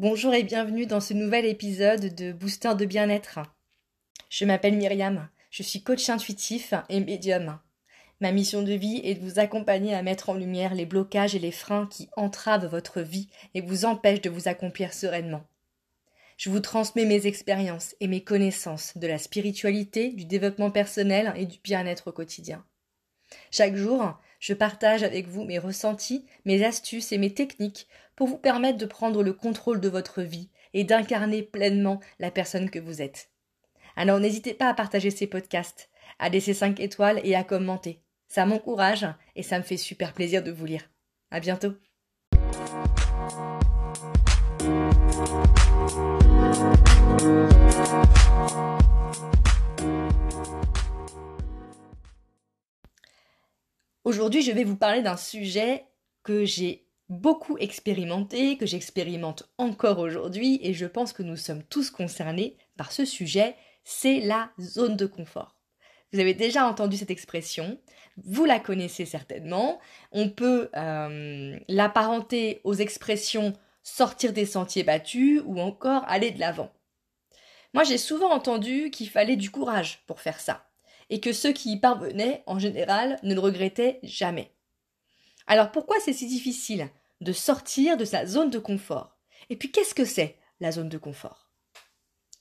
Bonjour et bienvenue dans ce nouvel épisode de Booster de bien-être. Je m'appelle Myriam, je suis coach intuitif et médium. Ma mission de vie est de vous accompagner à mettre en lumière les blocages et les freins qui entravent votre vie et vous empêchent de vous accomplir sereinement. Je vous transmets mes expériences et mes connaissances de la spiritualité, du développement personnel et du bien-être au quotidien. Chaque jour, je partage avec vous mes ressentis, mes astuces et mes techniques pour vous permettre de prendre le contrôle de votre vie et d'incarner pleinement la personne que vous êtes. Alors n'hésitez pas à partager ces podcasts, à laisser 5 étoiles et à commenter. Ça m'encourage et ça me fait super plaisir de vous lire. À bientôt. Aujourd'hui, je vais vous parler d'un sujet que j'ai beaucoup expérimenté, que j'expérimente encore aujourd'hui, et je pense que nous sommes tous concernés par ce sujet, c'est la zone de confort. Vous avez déjà entendu cette expression, vous la connaissez certainement, on peut euh, l'apparenter aux expressions sortir des sentiers battus ou encore aller de l'avant. Moi j'ai souvent entendu qu'il fallait du courage pour faire ça et que ceux qui y parvenaient, en général, ne le regrettaient jamais. Alors pourquoi c'est si difficile de sortir de sa zone de confort? Et puis qu'est-ce que c'est la zone de confort?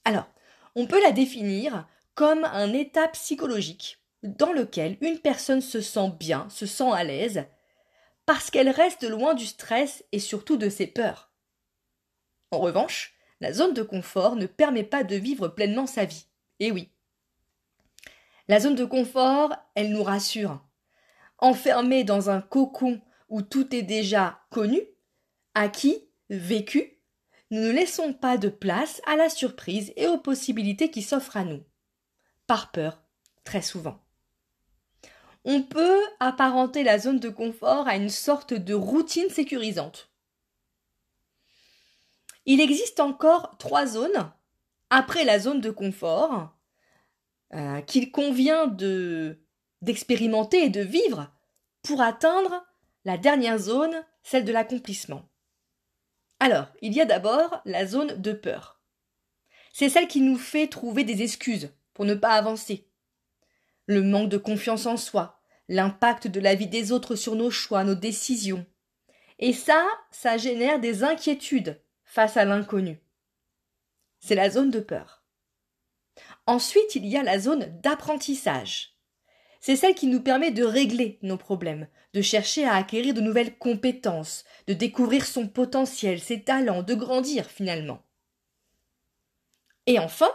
Alors, on peut la définir comme un état psychologique dans lequel une personne se sent bien, se sent à l'aise, parce qu'elle reste loin du stress et surtout de ses peurs. En revanche, la zone de confort ne permet pas de vivre pleinement sa vie. Et oui, la zone de confort, elle nous rassure. Enfermés dans un cocon où tout est déjà connu, acquis, vécu, nous ne laissons pas de place à la surprise et aux possibilités qui s'offrent à nous. Par peur, très souvent. On peut apparenter la zone de confort à une sorte de routine sécurisante. Il existe encore trois zones après la zone de confort euh, qu'il convient de d'expérimenter et de vivre pour atteindre la dernière zone, celle de l'accomplissement. Alors, il y a d'abord la zone de peur. C'est celle qui nous fait trouver des excuses pour ne pas avancer. Le manque de confiance en soi, l'impact de la vie des autres sur nos choix, nos décisions. Et ça, ça génère des inquiétudes face à l'inconnu. C'est la zone de peur. Ensuite, il y a la zone d'apprentissage. C'est celle qui nous permet de régler nos problèmes, de chercher à acquérir de nouvelles compétences, de découvrir son potentiel, ses talents, de grandir finalement. Et enfin,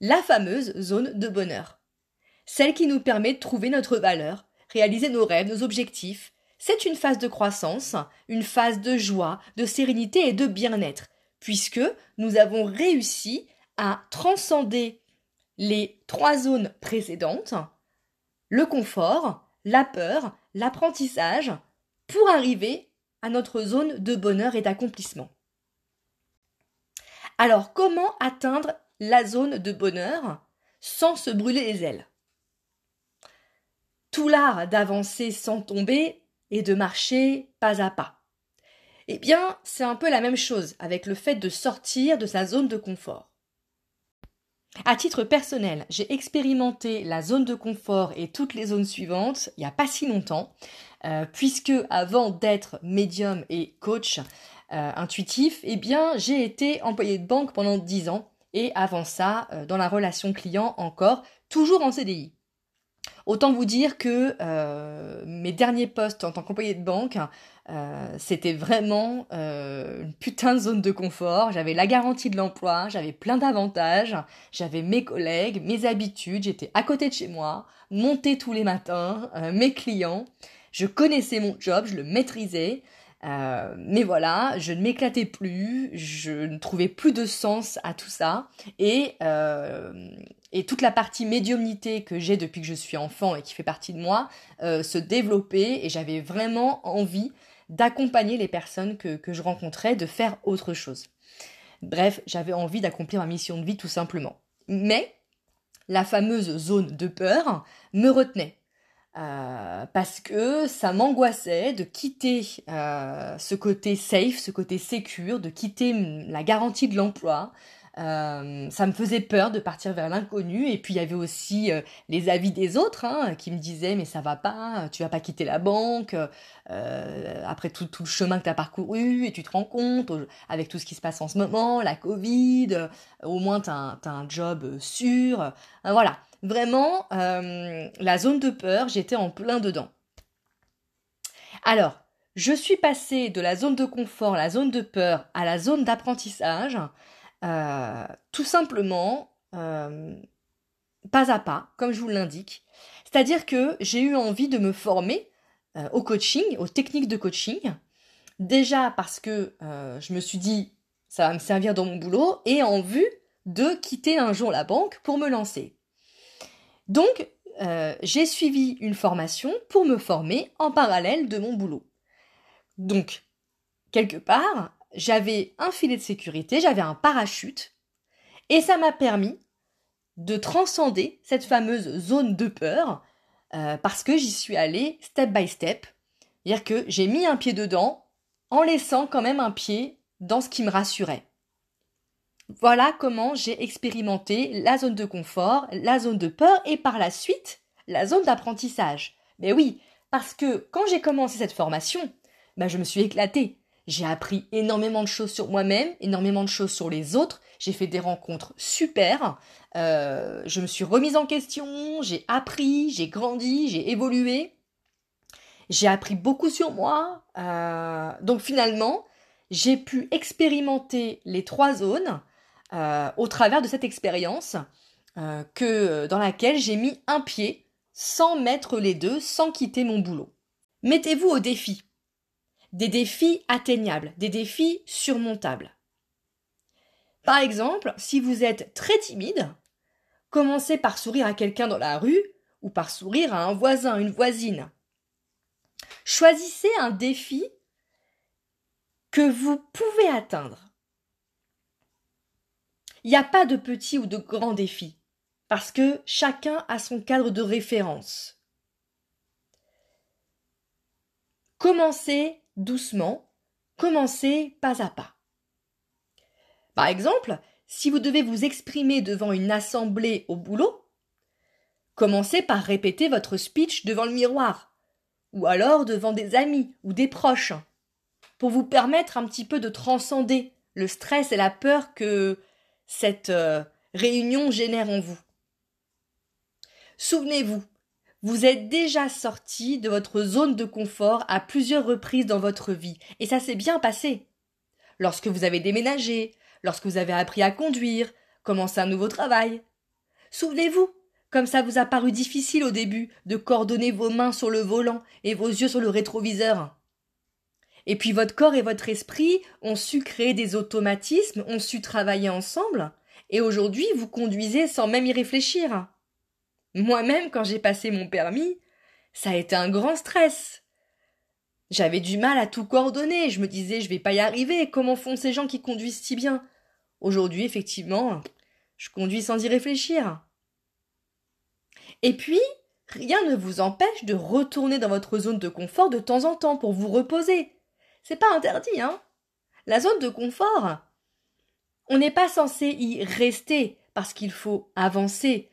la fameuse zone de bonheur. Celle qui nous permet de trouver notre valeur, réaliser nos rêves, nos objectifs. C'est une phase de croissance, une phase de joie, de sérénité et de bien-être, puisque nous avons réussi à transcender les trois zones précédentes, le confort, la peur, l'apprentissage, pour arriver à notre zone de bonheur et d'accomplissement. Alors, comment atteindre la zone de bonheur sans se brûler les ailes? Tout l'art d'avancer sans tomber et de marcher pas à pas. Eh bien, c'est un peu la même chose avec le fait de sortir de sa zone de confort. À titre personnel, j'ai expérimenté la zone de confort et toutes les zones suivantes il n'y a pas si longtemps, euh, puisque avant d'être médium et coach euh, intuitif, eh bien j'ai été employé de banque pendant 10 ans et avant ça, euh, dans la relation client encore, toujours en CDI. Autant vous dire que mes derniers postes en tant qu'employé de banque, euh, c'était vraiment euh, une putain de zone de confort. J'avais la garantie de l'emploi, j'avais plein d'avantages, j'avais mes collègues, mes habitudes, j'étais à côté de chez moi, monté tous les matins, mes clients. Je connaissais mon job, je le maîtrisais. Euh, mais voilà, je ne m'éclatais plus, je ne trouvais plus de sens à tout ça, et, euh, et toute la partie médiumnité que j'ai depuis que je suis enfant et qui fait partie de moi euh, se développait, et j'avais vraiment envie d'accompagner les personnes que, je rencontrais, de faire autre chose. Bref, j'avais envie d'accomplir ma mission de vie tout simplement. Mais la fameuse zone de peur me retenait. euh, parce que ça m'angoissait de quitter euh, ce côté safe, ce côté sécure, de quitter la garantie de l'emploi. Euh, ça me faisait peur de partir vers l'inconnu et puis il y avait aussi les avis des autres hein, qui me disaient mais ça va pas, tu vas pas quitter la banque après tout, tout, le chemin que tu as parcouru et tu te rends compte avec tout ce qui se passe en ce moment, la Covid, au moins tu as, un job sûr. voilà, Vraiment, euh, la zone de peur, j'étais en plein dedans. Alors, je suis passée de la zone de confort, la zone de peur, à la zone d'apprentissage, euh, tout simplement, euh, pas à pas, comme je vous l'indique. C'est-à-dire que j'ai eu envie de me former au coaching, aux techniques de coaching. Déjà parce que je me suis dit, ça va me servir dans mon boulot, et en vue de quitter un jour la banque pour me lancer. Donc, euh, j'ai suivi une formation pour me former en parallèle de mon boulot. Donc, quelque part, j'avais un filet de sécurité, j'avais un parachute, et ça m'a permis de transcender cette fameuse zone de peur, euh, parce que j'y suis allée step by step, c'est-à-dire que j'ai mis un pied dedans en laissant quand même un pied dans ce qui me rassurait. Voilà comment j'ai expérimenté la zone de confort, la zone de peur et par la suite la zone d'apprentissage. Mais oui, parce que quand j'ai commencé cette formation, bah, je me suis éclatée. J'ai appris énormément de choses sur moi-même, énormément de choses sur les autres. J'ai fait des rencontres super. Euh, je me suis remise en question. J'ai appris, j'ai grandi, j'ai évolué. J'ai appris beaucoup sur moi. Euh, donc finalement, j'ai pu expérimenter les trois zones euh, au travers de cette expérience que dans laquelle j'ai mis un pied sans mettre les deux, sans quitter mon boulot. Mettez-vous au défi. Des défis atteignables, des défis surmontables. Par exemple, si vous êtes très timide, commencez par sourire à quelqu'un dans la rue ou par sourire à un voisin, une voisine. Choisissez un défi que vous pouvez atteindre. Il n'y a pas de petit ou de grand défi, parce que chacun a son cadre de référence. Commencez doucement, commencez pas à pas. Par exemple, si vous devez vous exprimer devant une assemblée au boulot, commencez par répéter votre speech devant le miroir, ou alors devant des amis ou des proches, pour vous permettre un petit peu de transcender le stress et la peur que cette euh, réunion génère en vous. Souvenez-vous, vous êtes déjà sorti de votre zone de confort à plusieurs reprises dans votre vie, et ça s'est bien passé. Lorsque vous avez déménagé, lorsque vous avez appris à conduire, commencé un nouveau travail. Souvenez-vous, comme ça vous a paru difficile au début de coordonner vos mains sur le volant et vos yeux sur le rétroviseur. Et puis votre corps et votre esprit ont su créer des automatismes, ont su travailler ensemble, et aujourd'hui vous conduisez sans même y réfléchir. Moi-même, quand j'ai passé mon permis, ça a été un grand stress. J'avais du mal à tout coordonner, je me disais je vais pas y arriver, comment font ces gens qui conduisent si bien? Aujourd'hui, effectivement, je conduis sans y réfléchir. Et puis, rien ne vous empêche de retourner dans votre zone de confort de temps en temps pour vous reposer, c'est pas interdit, hein. La zone de confort, on n'est pas censé y rester parce qu'il faut avancer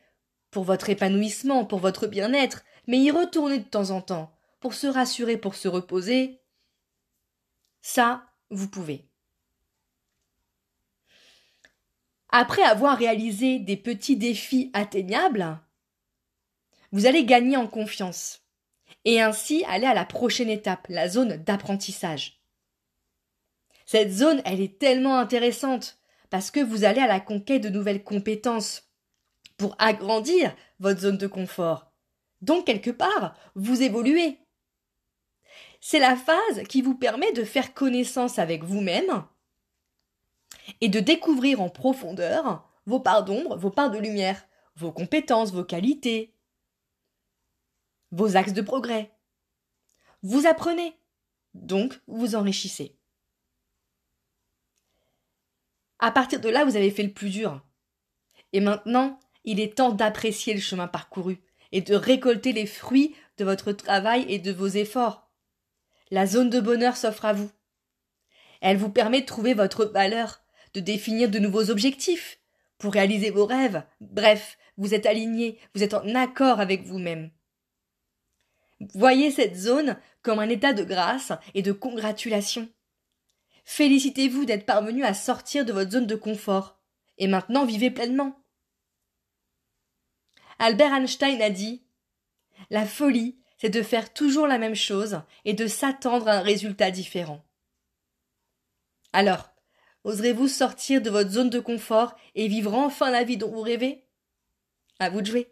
pour votre épanouissement, pour votre bien-être, mais y retourner de temps en temps pour se rassurer, pour se reposer. Ça, vous pouvez. Après avoir réalisé des petits défis atteignables, vous allez gagner en confiance et ainsi aller à la prochaine étape, la zone d'apprentissage. Cette zone, elle est tellement intéressante parce que vous allez à la conquête de nouvelles compétences pour agrandir votre zone de confort. Donc, quelque part, vous évoluez. C'est la phase qui vous permet de faire connaissance avec vous-même et de découvrir en profondeur vos parts d'ombre, vos parts de lumière, vos compétences, vos qualités, vos axes de progrès. Vous apprenez, donc vous enrichissez. À partir de là, vous avez fait le plus dur. Et maintenant, il est temps d'apprécier le chemin parcouru et de récolter les fruits de votre travail et de vos efforts. La zone de bonheur s'offre à vous. Elle vous permet de trouver votre valeur, de définir de nouveaux objectifs, pour réaliser vos rêves. Bref, vous êtes aligné, vous êtes en accord avec vous-même. Voyez cette zone comme un état de grâce et de congratulation. Félicitez-vous d'être parvenu à sortir de votre zone de confort. Et maintenant vivez pleinement. Albert Einstein a dit La folie, c'est de faire toujours la même chose et de s'attendre à un résultat différent. Alors, oserez-vous sortir de votre zone de confort et vivre enfin la vie dont vous rêvez? À vous de jouer.